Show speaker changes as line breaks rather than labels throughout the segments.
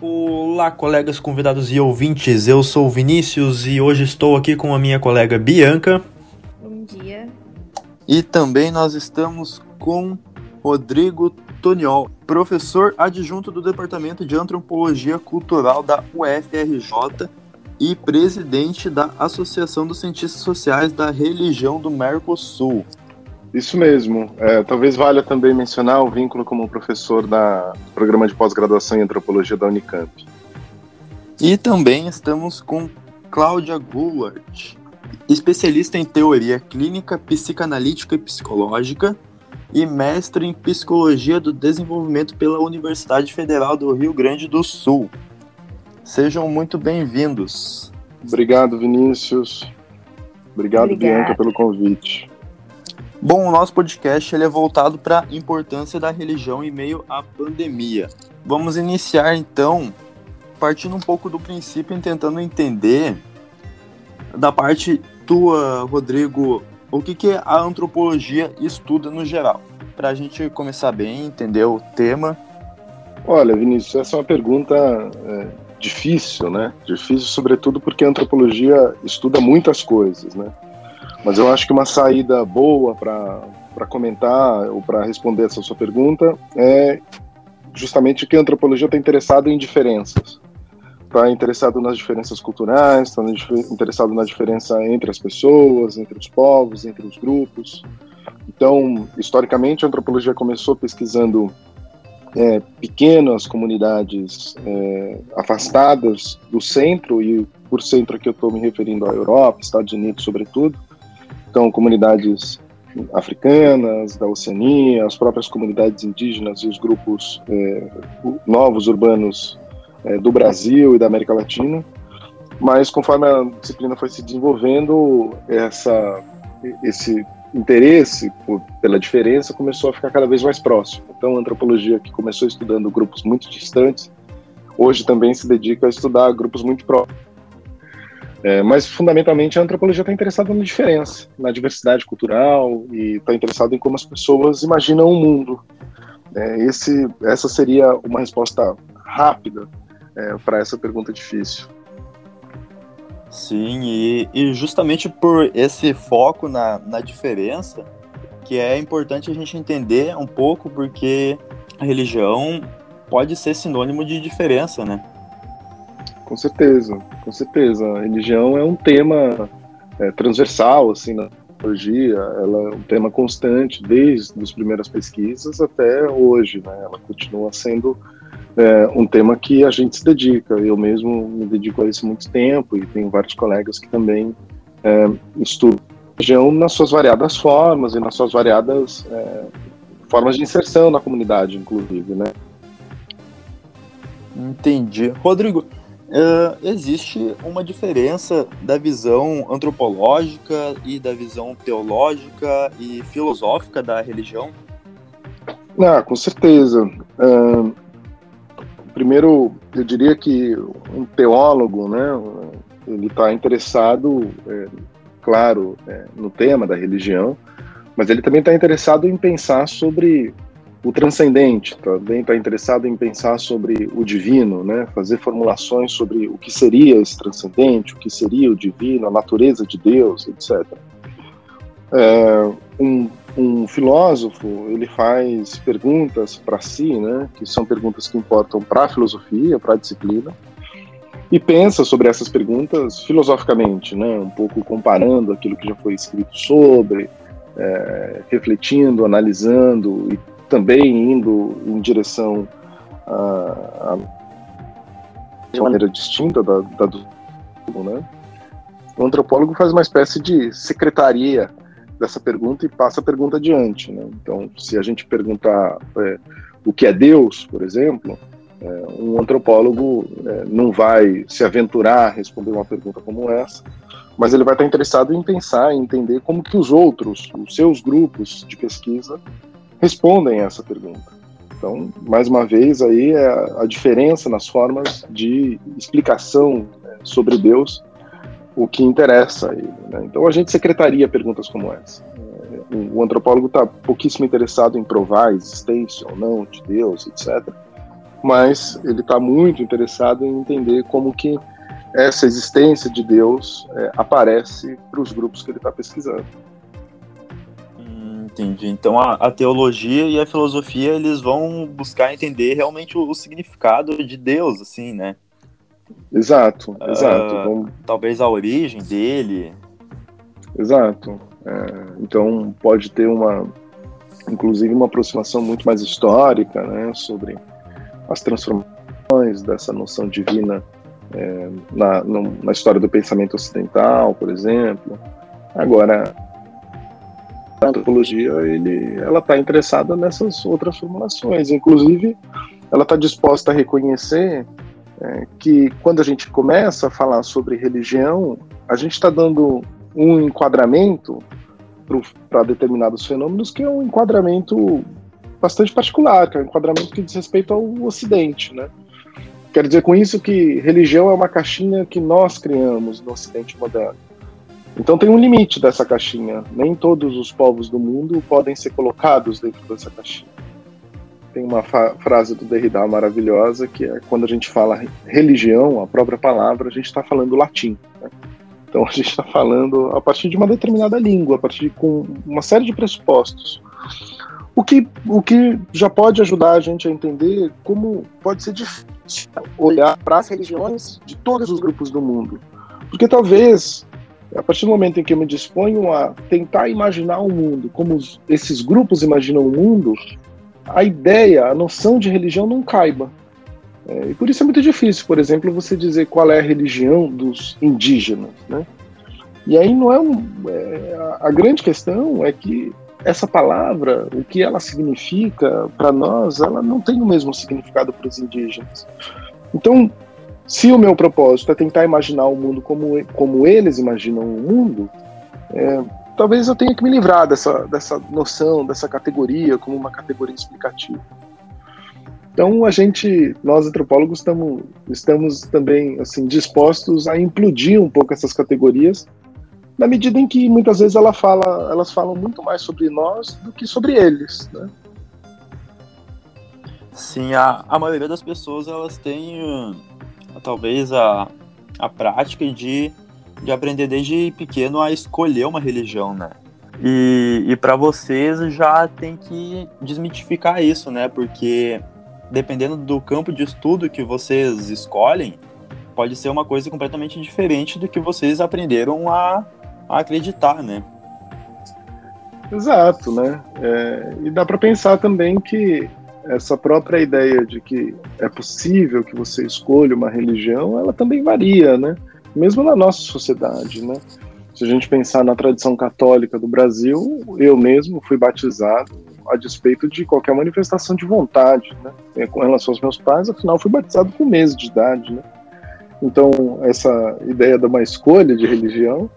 Olá, colegas convidados e ouvintes. Eu sou o Vinícius e hoje estou aqui com a minha colega Bianca.
Bom dia.
E também nós estamos com Rodrigo Toniol, professor adjunto do Departamento de Antropologia Cultural da UFRJ e presidente da Associação dos Cientistas Sociais da Religião do Mercosul.
Isso mesmo. É, talvez valha também mencionar o vínculo como professor da, do programa de pós-graduação em antropologia da Unicamp.
E também estamos com Cláudia Goulart, especialista em teoria clínica, psicanalítica e psicológica e mestre em psicologia do desenvolvimento pela Universidade Federal do Rio Grande do Sul. Sejam muito bem-vindos.
Obrigado, Vinícius. Obrigado, Obrigada. Bianca, pelo convite.
Bom, o nosso podcast ele é voltado para a importância da religião em meio à pandemia. Vamos iniciar então partindo um pouco do princípio e tentando entender da parte tua, Rodrigo, o que, que a antropologia estuda no geral, para a gente começar bem, entender o tema.
Olha, Vinícius, essa é uma pergunta é, difícil, né? Difícil, sobretudo porque a antropologia estuda muitas coisas, né? Mas eu acho que uma saída boa para comentar ou para responder essa sua pergunta é justamente que a antropologia está interessada em diferenças está interessado nas diferenças culturais, está interessado na diferença entre as pessoas, entre os povos, entre os grupos. Então, historicamente, a antropologia começou pesquisando é, pequenas comunidades é, afastadas do centro, e por centro aqui eu estou me referindo à Europa, Estados Unidos, sobretudo. Então, comunidades africanas, da Oceania, as próprias comunidades indígenas e os grupos é, novos urbanos é, do Brasil e da América Latina, mas conforme a disciplina foi se desenvolvendo, essa, esse interesse por, pela diferença começou a ficar cada vez mais próximo. Então, a antropologia, que começou estudando grupos muito distantes, hoje também se dedica a estudar grupos muito próximos. É, mas, fundamentalmente, a antropologia está interessada na diferença, na diversidade cultural e está interessada em como as pessoas imaginam o mundo. É, esse, essa seria uma resposta rápida é, para essa pergunta difícil.
Sim, e, e justamente por esse foco na, na diferença, que é importante a gente entender um pouco, porque a religião pode ser sinônimo de diferença, né?
Com certeza, com certeza. A religião é um tema é, transversal, assim, na teologia, ela é um tema constante desde as primeiras pesquisas até hoje, né? Ela continua sendo é um tema que a gente se dedica. Eu mesmo me dedico a isso muito tempo e tenho vários colegas que também é, estudam nas suas variadas formas e nas suas variadas é, formas de inserção na comunidade, inclusive, né?
Entendi. Rodrigo, uh, existe uma diferença da visão antropológica e da visão teológica e filosófica da religião?
Ah, com certeza. Uh, primeiro, eu diria que um teólogo, né, ele está interessado, é, claro, é, no tema da religião, mas ele também está interessado em pensar sobre o transcendente, também está interessado em pensar sobre o divino, né, fazer formulações sobre o que seria esse transcendente, o que seria o divino, a natureza de Deus, etc. É, um um filósofo ele faz perguntas para si, né, que são perguntas que importam para a filosofia, para a disciplina, e pensa sobre essas perguntas filosoficamente, né, um pouco comparando aquilo que já foi escrito sobre, é, refletindo, analisando e também indo em direção a, a de maneira distinta da, da do né? O antropólogo faz uma espécie de secretaria dessa pergunta e passa a pergunta adiante. Né? Então, se a gente perguntar é, o que é Deus, por exemplo, é, um antropólogo é, não vai se aventurar a responder uma pergunta como essa, mas ele vai estar interessado em pensar, em entender como que os outros, os seus grupos de pesquisa, respondem essa pergunta. Então, mais uma vez, aí é a diferença nas formas de explicação né, sobre Deus o que interessa a ele. Né? Então a gente secretaria perguntas como essa. É, o antropólogo está pouquíssimo interessado em provar a existência ou não de Deus, etc. Mas ele está muito interessado em entender como que essa existência de Deus é, aparece para os grupos que ele está pesquisando.
Entendi. Então a, a, teologia e a filosofia eles vão buscar entender realmente o, o significado de Deus, assim, né?
Exato, exato. Uh.
Talvez a origem dele.
Exato. É, então pode ter uma, inclusive uma aproximação muito mais histórica, né, sobre as transformações dessa noção divina é, na, no, na história do pensamento ocidental, por exemplo. Agora, a antropologia, ele, ela está interessada nessas outras formulações. Inclusive, ela está disposta a reconhecer é, que quando a gente começa a falar sobre religião, a gente está dando um enquadramento para determinados fenômenos que é um enquadramento bastante particular, que é um enquadramento que diz respeito ao Ocidente, né? Quero dizer com isso que religião é uma caixinha que nós criamos no Ocidente moderno. Então tem um limite dessa caixinha. Nem todos os povos do mundo podem ser colocados dentro dessa caixinha tem uma frase do Derrida maravilhosa que é quando a gente fala religião, a própria palavra, a gente está falando latim. Né? Então a gente está falando a partir de uma determinada língua, a partir de com uma série de pressupostos. O que, o que já pode ajudar a gente a entender como pode ser difícil olhar para as religiões de todos os grupos do mundo. Porque talvez, a partir do momento em que eu me disponho a tentar imaginar o mundo como esses grupos imaginam o mundo, a ideia, a noção de religião não caiba. É, e por isso é muito difícil, por exemplo, você dizer qual é a religião dos indígenas, né? E aí não é, um, é a grande questão é que essa palavra, o que ela significa para nós, ela não tem o mesmo significado para os indígenas. Então, se o meu propósito é tentar imaginar o mundo como, como eles imaginam o mundo, é, talvez eu tenha que me livrar dessa, dessa noção, dessa categoria como uma categoria explicativa. Então a gente, nós antropólogos, estamos, estamos também assim dispostos a implodir um pouco essas categorias, na medida em que muitas vezes ela fala, elas falam muito mais sobre nós do que sobre eles, né?
Sim, a, a maioria das pessoas elas têm talvez a, a prática de de aprender desde pequeno a escolher uma religião, né? E, e para vocês já tem que desmitificar isso, né? Porque dependendo do campo de estudo que vocês escolhem, pode ser uma coisa completamente diferente do que vocês aprenderam a, a acreditar, né?
Exato, né? É, e dá para pensar também que essa própria ideia de que é possível que você escolha uma religião, ela também varia, né? mesmo na nossa sociedade, né? Se a gente pensar na tradição católica do Brasil, eu mesmo fui batizado a despeito de qualquer manifestação de vontade, né? É, com relação aos meus pais, afinal, fui batizado com meses de idade, né? Então, essa ideia de uma escolha de religião,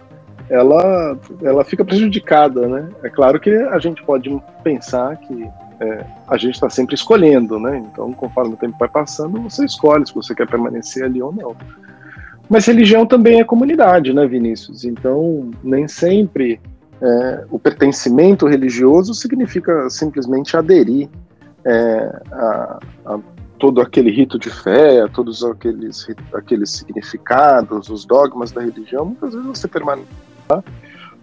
ela, ela fica prejudicada, né? É claro que a gente pode pensar que é, a gente está sempre escolhendo, né? Então, conforme o tempo vai passando, você escolhe se você quer permanecer ali ou não. Mas religião também é comunidade, né, Vinícius? Então, nem sempre é, o pertencimento religioso significa simplesmente aderir é, a, a, todo aquele rito de fé, a todos aqueles, aqueles significados, os dogmas da religião. Muitas vezes você permanece lá,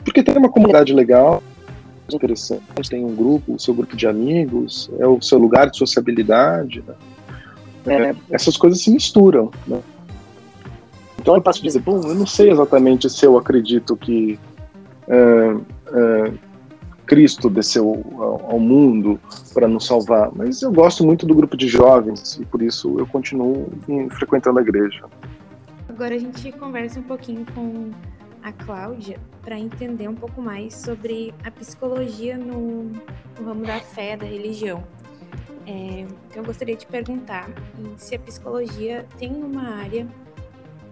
porque tem uma comunidade legal, interessante, tem um grupo, o seu grupo de amigos, é o seu lugar de sociabilidade. Né? É, essas coisas se misturam. Né? Então eu passo a dizer, bom, eu não sei exatamente se eu acredito que é, é, Cristo desceu ao, ao mundo para nos salvar, mas eu gosto muito do grupo de jovens e por isso eu continuo frequentando a igreja.
Agora a gente conversa um pouquinho com a Cláudia para entender um pouco mais sobre a psicologia no, no ramo da fé, da religião. É, então eu gostaria de perguntar se a psicologia tem uma área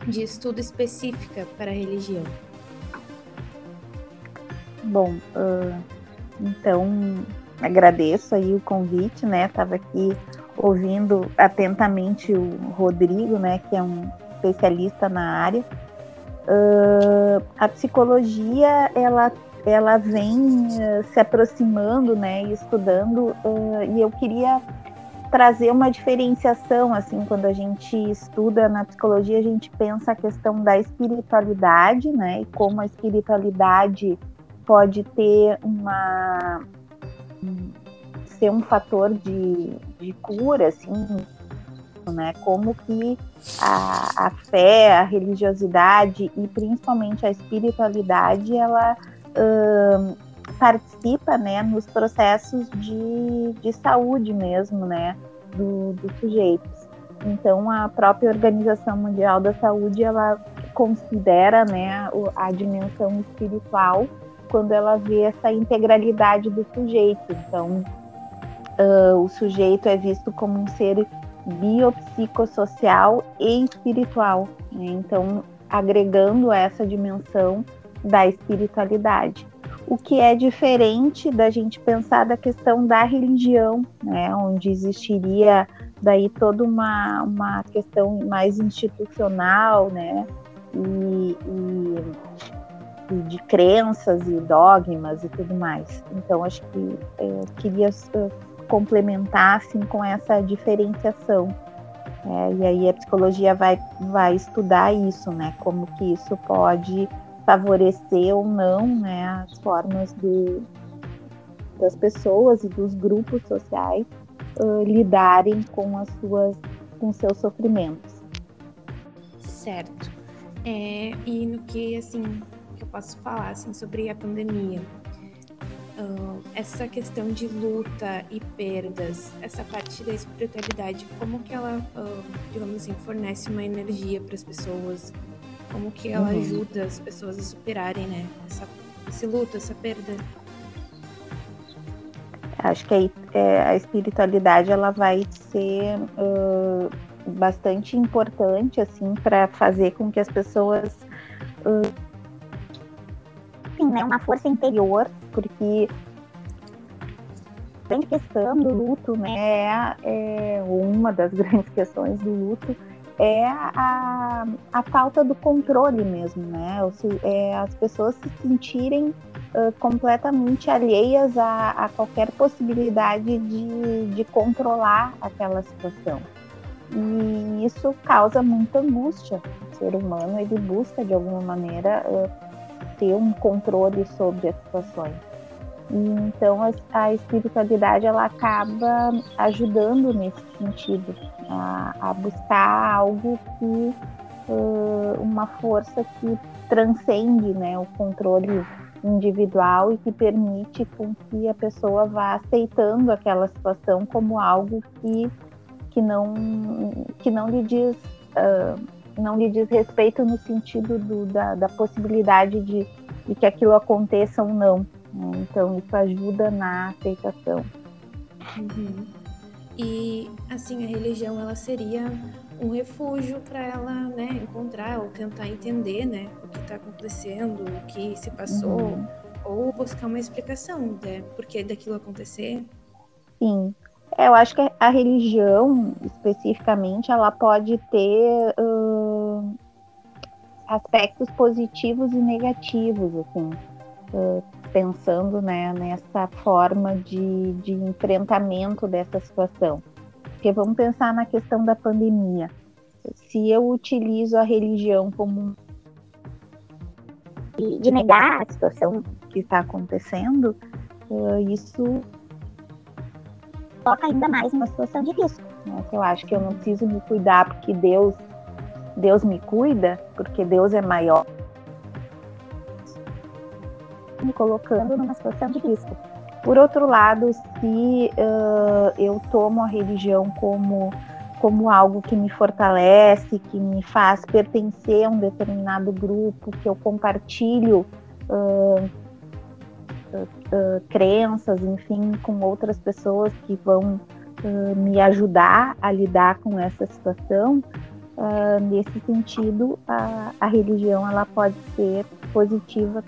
de estudo específica para a religião?
Bom, uh, então agradeço aí o convite, né? Estava aqui ouvindo atentamente o Rodrigo, né? Que é um especialista na área. Uh, a psicologia ela ela vem uh, se aproximando, né, estudando, uh, e eu queria trazer uma diferenciação, assim, quando a gente estuda na psicologia, a gente pensa a questão da espiritualidade, né, e como a espiritualidade pode ter uma ser um fator de, de cura, assim, né? Como que a, a fé, a religiosidade e principalmente a espiritualidade, ela uh, participa, né, nos processos de, de saúde mesmo, né, do, dos sujeitos. Então, a própria Organização Mundial da Saúde, ela considera, né, a dimensão espiritual quando ela vê essa integralidade do sujeito. Então, uh, o sujeito é visto como um ser biopsicossocial e espiritual. Né? Então, agregando essa dimensão da espiritualidade. O que é diferente da gente pensar da questão da religião, né? onde existiria daí toda uma, uma questão mais institucional, né? E, e, e de crenças e dogmas e tudo mais. Então, acho que eu queria complementar assim, com essa diferenciação. É, e aí a psicologia vai, vai estudar isso, né? Como que isso pode favorecer ou não né, as formas do, das pessoas e dos grupos sociais uh, lidarem com as suas com seus sofrimentos.
Certo. É, e no que assim que eu posso falar assim sobre a pandemia, uh, essa questão de luta e perdas, essa parte da espiritualidade, como que ela, uh, digamos assim, fornece uma energia para as pessoas? Como que ela uhum. ajuda as pessoas a superarem, né, essa, esse luto, essa perda?
Acho que a, é, a espiritualidade ela vai ser uh, bastante importante assim para fazer com que as pessoas uh, enfim, né, uma força interior porque a questão do luto, né, é, uma das grandes questões do luto é a, a falta do controle mesmo, né? É as pessoas se sentirem uh, completamente alheias a, a, qualquer possibilidade de, de controlar aquela situação. E isso causa muita angústia. O ser humano ele busca de alguma maneira uh, ter um controle sobre as situações. Então a, a, espiritualidade ela acaba ajudando nesse sentido, a, a buscar algo que uh, uma força que transcende né, o controle individual e que permite com que a pessoa vá aceitando aquela situação como algo que, que, não, que não lhe diz uh, não lhe diz respeito no sentido do, da, da, possibilidade de, de, que aquilo aconteça ou não. Né? Então, isso ajuda na aceitação.
Uhum. E, assim, a religião, ela seria um refúgio para ela, né, encontrar ou tentar entender, né, o que está acontecendo, o que se passou, uhum. ou buscar uma explicação, né, por que daquilo acontecer.
Sim, eu acho que a religião, especificamente, ela pode ter uh, aspectos positivos e negativos, assim, uh, pensando né, nessa forma de, de enfrentamento dessa situação. Porque vamos pensar na questão da pandemia. Se eu utilizo a religião como de negar a situação que está acontecendo, uh, isso coloca ainda mais uma situação de risco. Eu acho que eu não preciso me cuidar porque Deus, Deus me cuida, porque Deus é maior. Me colocando numa situação de risco. Por outro lado, se uh, eu tomo a religião como, como algo que me fortalece, que me faz pertencer a um determinado grupo, que eu compartilho uh, uh, crenças, enfim, com outras pessoas que vão uh, me ajudar a lidar com essa situação, uh, nesse sentido, a, a, religião ela pode ser positiva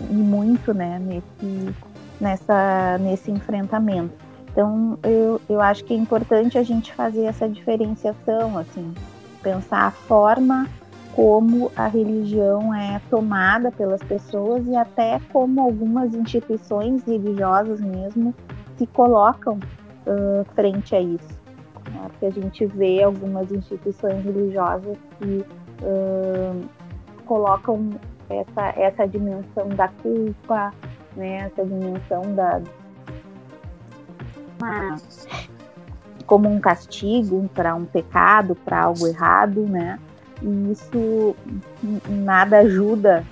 e muito, né, nesse, nessa, nesse enfrentamento. Então, eu, eu acho que é importante a gente fazer essa diferenciação, assim, pensar a forma como a religião é tomada pelas pessoas e até como algumas instituições religiosas mesmo se colocam uh, frente a isso. Né? Porque a gente vê algumas instituições religiosas que uh, colocam essa, essa dimensão da culpa, né? essa dimensão da. Uma, como um castigo para um pecado, para algo errado, né? E isso nada ajuda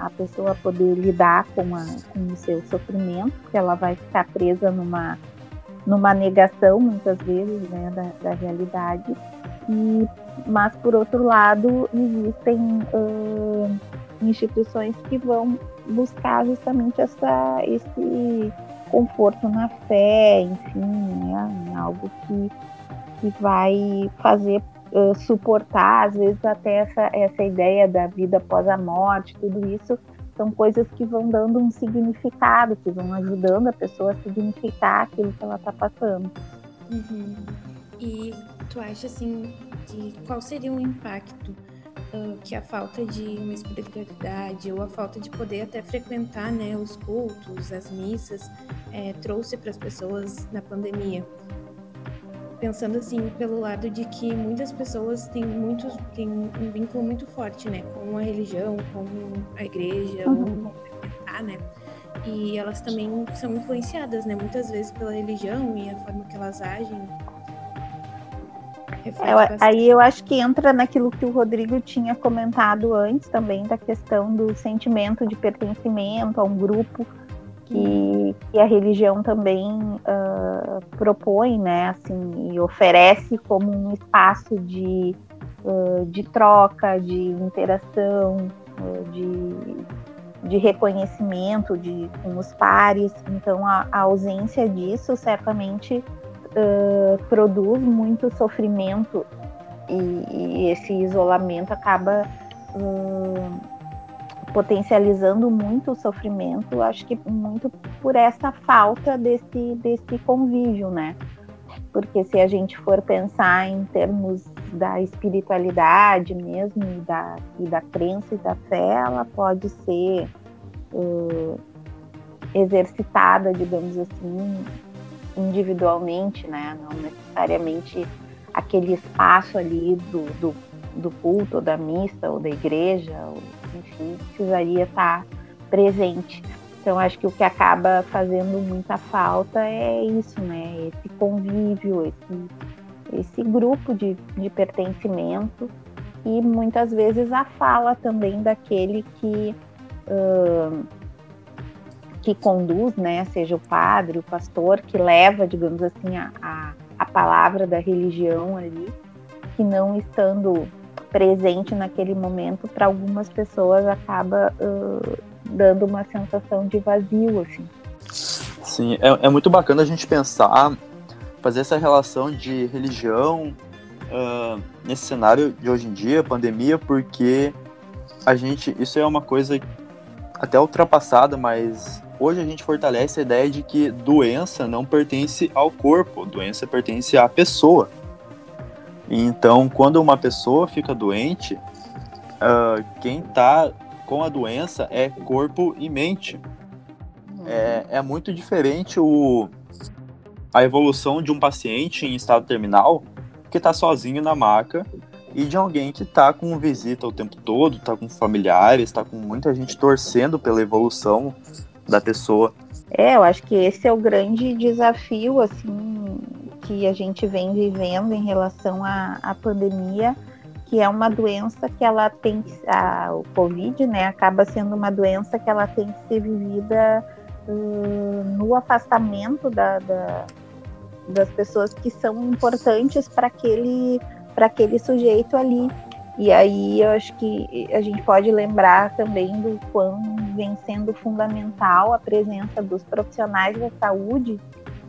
a pessoa a poder lidar com, a, com o seu sofrimento, porque ela vai ficar presa numa, numa negação, muitas vezes, né, da, da realidade. E, mas, por outro lado, existem uh, instituições que vão buscar justamente essa, esse conforto na fé, enfim, né, algo que, que vai fazer uh, suportar, às vezes, até essa, essa ideia da vida após a morte, tudo isso são coisas que vão dando um significado, que vão ajudando a pessoa a significar aquilo que ela está passando.
Uhum. E tu acha assim que qual seria o impacto uh, que a falta de uma espiritualidade ou a falta de poder até frequentar né, os cultos, as missas, é, trouxe para as pessoas na pandemia? Pensando assim pelo lado de que muitas pessoas têm muitos têm um vínculo muito forte, né, com a religião, com a igreja, uhum. ou com né? E elas também são influenciadas, né, muitas vezes pela religião e a forma que elas agem.
É, aí eu acho que entra naquilo que o Rodrigo tinha comentado antes também da questão do sentimento de pertencimento a um grupo que, que a religião também uh, propõe, né, assim, e oferece como um espaço de, uh, de troca, de interação, uh, de, de reconhecimento de, com os pares. Então, a, a ausência disso certamente produz muito sofrimento e, e, esse isolamento acaba potencializando muito o sofrimento, acho que muito por essa falta desse, desse convívio, né? Porque se a gente for pensar em termos da espiritualidade mesmo, e da, e da crença e da fé, ela pode ser uh, exercitada, digamos assim, individualmente, né? Não necessariamente aquele espaço ali do, do, do culto, da missa, ou da igreja, ou enfim, precisaria estar presente. Então, acho que o que acaba fazendo muita falta é isso, né? Esse convívio, esse, esse grupo de, de pertencimento e muitas vezes a fala também daquele que, uh, que conduz, né? Seja o padre, o pastor, que leva, digamos assim, a, a, a palavra da religião ali, que não estando presente naquele momento, para algumas pessoas acaba uh, dando uma sensação de vazio, assim.
Sim, é, é, muito bacana a gente pensar, fazer essa relação de religião uh, nesse cenário de hoje em dia, pandemia, porque a gente, isso é uma coisa até ultrapassada, mas hoje a gente fortalece a ideia de que doença não pertence ao corpo, doença pertence à pessoa. Então, quando uma pessoa fica doente, uh, quem está com a doença é corpo e mente. É, é muito diferente o, a evolução de um paciente em estado terminal que está sozinho na maca e de alguém que está com visita o tempo todo, está com familiares, está com muita gente torcendo pela evolução da pessoa.
É, eu acho que esse é o grande desafio, assim, que a gente vem vivendo em relação à, à pandemia, que é uma doença que ela tem a, o Covid, né, acaba sendo uma doença que ela tem que ser vivida uh, no afastamento da, da, das pessoas que são importantes para aquele, aquele sujeito ali. E aí eu acho que a gente pode lembrar também do quão vem sendo fundamental a presença dos profissionais da saúde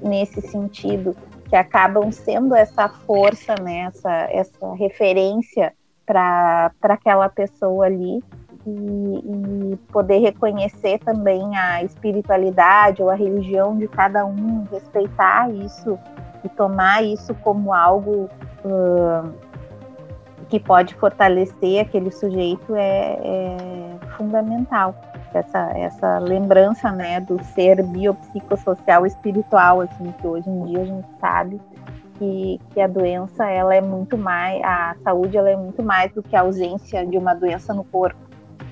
nesse sentido, que acabam sendo essa força, né, essa, essa referência para aquela pessoa ali e, e, poder reconhecer também a espiritualidade ou a religião de cada um, respeitar isso e tomar isso como algo uh, que pode fortalecer aquele sujeito é, é fundamental. Essa, essa lembrança né, do ser biopsicossocial espiritual, assim, que hoje em dia a gente sabe que, que a doença ela é muito mais, a saúde ela é muito mais do que a ausência de uma doença no corpo.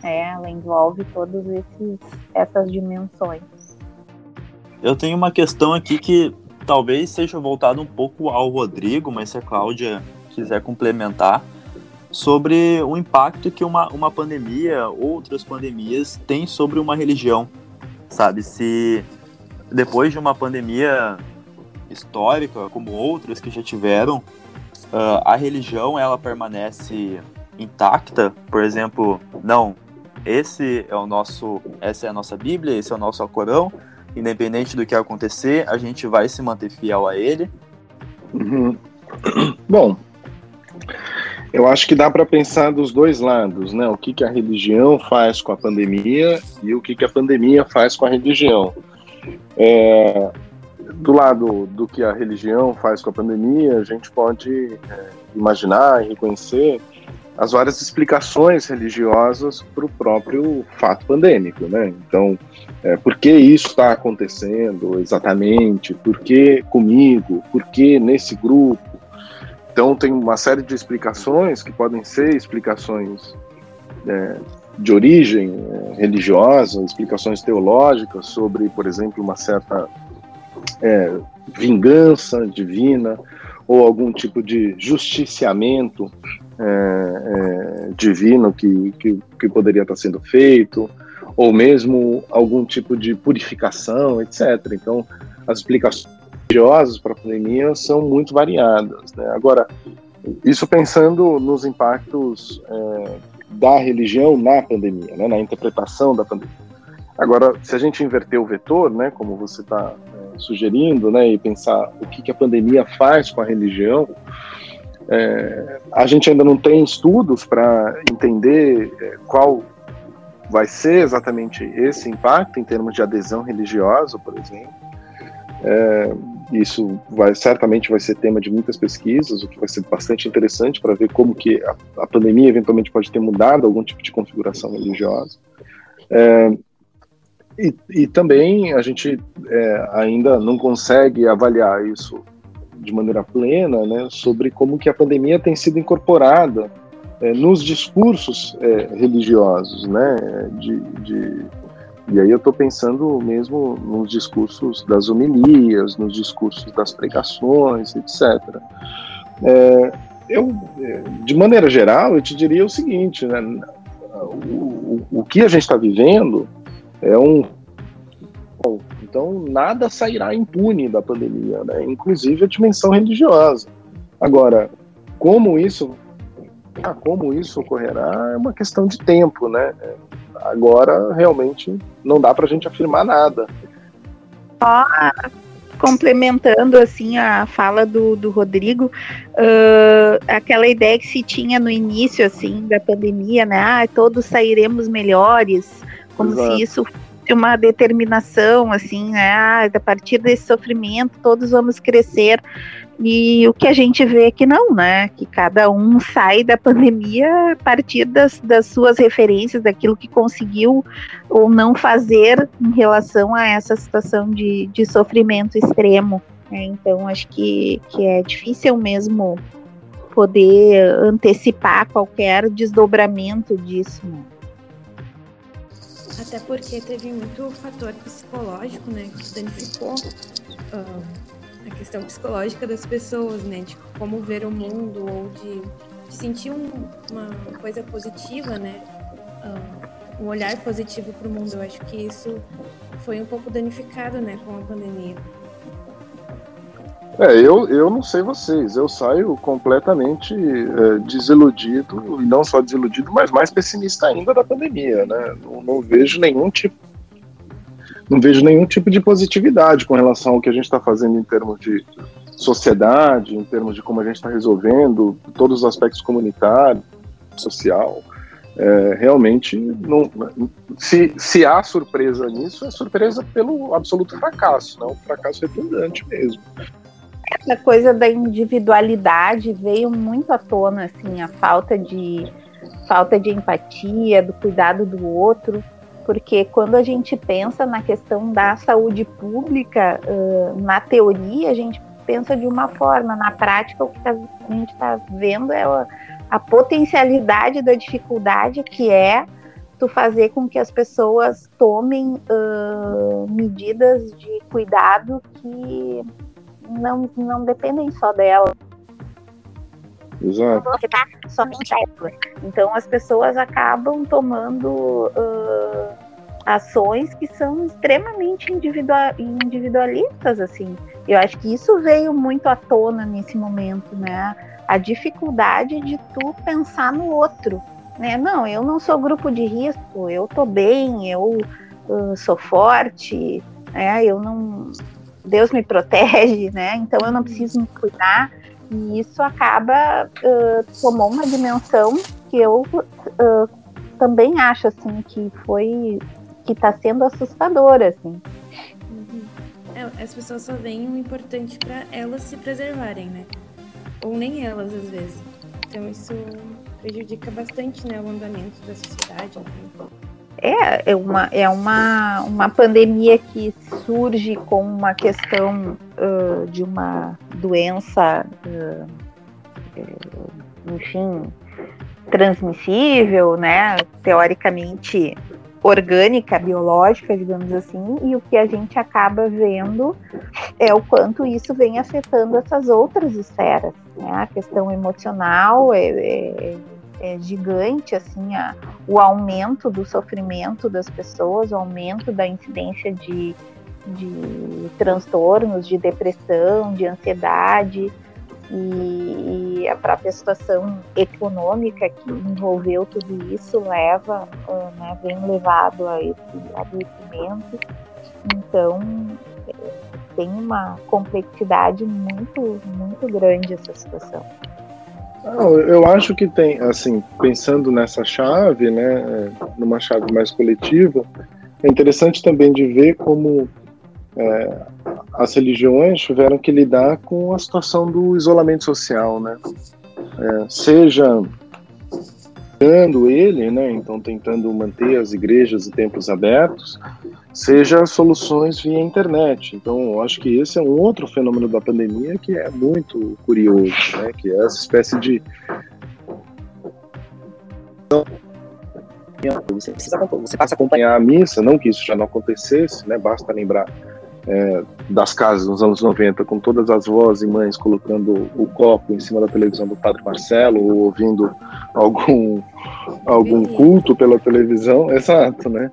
É, ela envolve todas essas dimensões.
Eu tenho uma questão aqui que talvez seja voltada um pouco ao Rodrigo, mas se a Cláudia quiser complementar, sobre o impacto que uma, uma pandemia, outras pandemias, têm sobre uma religião. Sabe, se depois de uma pandemia histórica, como outras que já tiveram, uh, a religião ela permanece intacta. Por exemplo, não, esse é o nosso, essa é a nossa Bíblia, esse é o nosso Alcorão. Independente do que acontecer, a gente vai se manter fiel a ele.
Uhum. Bom, eu acho que dá para pensar dos dois lados, né? O que, que a religião faz com a pandemia e o que, que a pandemia faz com a religião. É, do lado do que a religião faz com a pandemia, a gente pode é, imaginar e reconhecer as várias explicações religiosas para o próprio fato pandêmico, né? Então, é, por que isso está acontecendo exatamente? Por que comigo? Por que nesse grupo? Então, tem uma série de explicações que podem ser explicações é, de origem é, religiosa, explicações teológicas sobre, por exemplo, uma certa é, vingança divina ou algum tipo de justiciamento é, é, divino que, que, que, poderia estar sendo feito, ou mesmo algum tipo de purificação, etc. Então, as explicações religiosas para a pandemia são muito variadas. Né? Agora, isso pensando nos impactos é, da religião na pandemia, né? na interpretação da pandemia. Agora, se a gente inverter o vetor, né, como você está é, sugerindo, né, e pensar o que, que a pandemia faz com a religião, é, a gente ainda não tem estudos para entender é, qual vai ser exatamente esse impacto em termos de adesão religiosa, por exemplo. É, isso vai certamente vai ser tema de muitas pesquisas, o que vai ser bastante interessante para ver como que a, a, pandemia eventualmente pode ter mudado algum tipo de configuração religiosa. É, e, e, também a gente é, ainda não consegue avaliar isso de maneira plena, né, sobre como que a pandemia tem sido incorporada é, nos discursos é, religiosos, né, de, de, e aí eu estou pensando mesmo nos discursos das homilias, nos discursos das pregações, etc. É, eu, de maneira geral, eu te diria o seguinte, né, o, o, o que a gente está vivendo é um então, nada sairá impune da pandemia, né? inclusive a dimensão religiosa. Agora, como isso, como isso ocorrerá é uma questão de tempo, né? Agora, realmente, não dá para a gente afirmar nada.
Só complementando assim a fala do, do Rodrigo, uh, aquela ideia que se tinha no início assim da pandemia, né? Ah, todos sairemos melhores, como Exato. se isso uma determinação, assim, né? Ah, a partir desse sofrimento todos vamos crescer. E o que a gente vê é que não, né? Que cada um sai da pandemia a partir das, das suas referências, daquilo que conseguiu ou não fazer em relação a essa situação de, de sofrimento extremo. Né? Então, acho que, que é difícil mesmo poder antecipar qualquer desdobramento disso. Né?
Até porque teve muito fator psicológico, né, que danificou uh, questão psicológica das pessoas, né, de como ver o mundo ou de, sentir um, uma coisa positiva, né, uh, um olhar positivo para o mundo. Eu acho que isso foi um pouco danificado, né, com a pandemia.
É, eu, eu não sei vocês, eu saio completamente é, desiludido, e não só desiludido, mas mais pessimista ainda da pandemia, né? Não, não, vejo nenhum tipo. Não vejo nenhum tipo de positividade com relação ao que a gente está fazendo em termos de sociedade, em termos de como a gente está resolvendo todos os aspectos comunitários, social. É, realmente, não, se, se há surpresa nisso, é surpresa pelo absoluto fracasso, não um fracasso redundante mesmo.
essa coisa da individualidade veio muito à tona, assim, a falta de falta de empatia, do cuidado do outro, porque quando a gente pensa na questão da saúde pública, uh, na teoria a gente pensa de uma forma, na prática o que tá, a gente está vendo é a, a potencialidade da dificuldade que é tu fazer com que as pessoas tomem uh, medidas de cuidado que não, não dependem só dela.
Exato.
Tá somente ela. Então as pessoas acabam tomando uh, ações que são extremamente individual, individualistas, assim. Eu acho que isso veio muito à tona nesse momento, né? A dificuldade de tu pensar no outro né? Não, eu não sou grupo de risco, eu tô bem, eu uh, sou forte, né? Eu não, Deus me protege, né? Então eu não preciso me cuidar e isso acaba uh, tomou uma dimensão que eu uh, também acho assim que foi que está sendo assustadora, assim.
Uhum. É, as pessoas só veem o importante para elas se preservarem, né? Ou nem elas às vezes. Então isso prejudica bastante né, o andamento da sociedade.
É, é, uma, é uma, uma pandemia que surge com uma questão uh, de uma doença, uh, enfim, transmissível, né? Teoricamente orgânica, biológica, digamos assim, e o que a gente acaba vendo é o quanto isso vem afetando essas outras esferas, né? A questão emocional é, é, é gigante, assim, a, o aumento do sofrimento das pessoas, o aumento da incidência de, de transtornos, de depressão, de ansiedade, e, a própria situação econômica que envolveu tudo isso leva, uh, né, vem levado a esse adoecimento. Então, tem uma complexidade muito, muito grande essa situação.
Não, eu acho que tem, assim, pensando nessa chave, né, numa chave mais coletiva, é interessante também de ver como é, as religiões tiveram que lidar com a situação do isolamento social, né? É, seja tentando ele, né? Então tentando manter as igrejas e templos abertos, seja soluções via internet. Então eu acho que esse é um outro fenômeno da pandemia que é muito curioso, né? Que é essa espécie de você precisa você passa a acompanhar a missa, não que isso já não acontecesse, né? Basta lembrar é, das casas nos anos 90, com todas as vozes e mães colocando o copo em cima da televisão do Padre Marcelo, ou ouvindo algum, algum culto pela televisão, exato, né?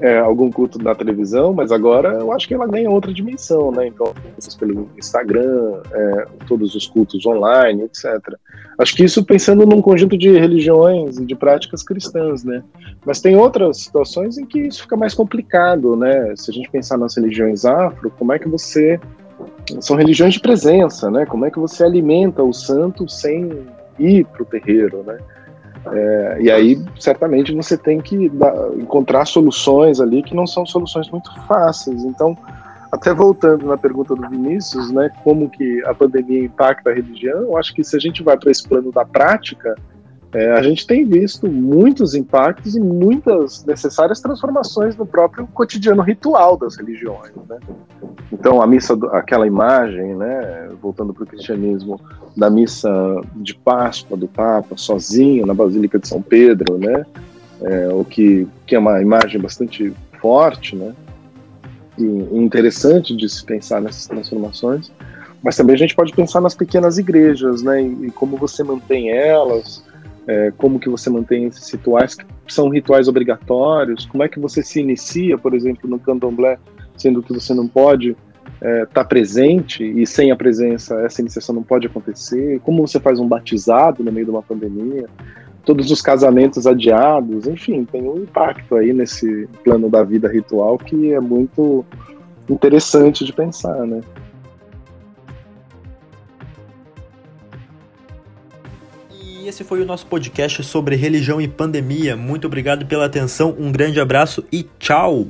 É, algum culto na televisão, mas agora eu acho que ela ganha outra dimensão, né? Então, pelo Instagram, é, todos os cultos online, etc. Acho que isso pensando num conjunto de religiões e de práticas cristãs, né? Mas tem outras situações em que isso fica mais complicado, né? Se a gente pensar nas religiões afro, como é que você são religiões de presença, né? Como é que você alimenta o santo sem ir para o terreiro, né? É, e aí, certamente, você tem que dar, encontrar soluções ali que não são soluções muito fáceis. Então, até voltando na pergunta do Vinícius, né, como que a pandemia impacta a religião, eu acho que se a gente vai para esse plano da prática, é, a gente tem visto muitos impactos e muitas necessárias transformações no próprio cotidiano ritual das religiões. Né? Então, a missa, aquela imagem, né, voltando para o cristianismo, da missa de Páscoa do Papa, sozinho na Basílica de São Pedro, né, é, o que, que é uma imagem bastante forte, né, e interessante de se pensar nessas transformações. Mas também a gente pode pensar nas pequenas igrejas, né, e, e como você mantém elas, é, como que você mantém esses rituais? Que são rituais obrigatórios, como é que você se inicia, por exemplo, no candomblé, sendo que você não pode estar é, tá presente e sem a presença essa iniciação não pode acontecer, como você faz um batizado no meio de uma pandemia, todos os casamentos adiados, enfim, tem um impacto aí nesse plano da vida ritual que é muito interessante de pensar, né?
Esse foi o nosso podcast sobre religião e pandemia. Muito obrigado pela atenção, um grande abraço e tchau!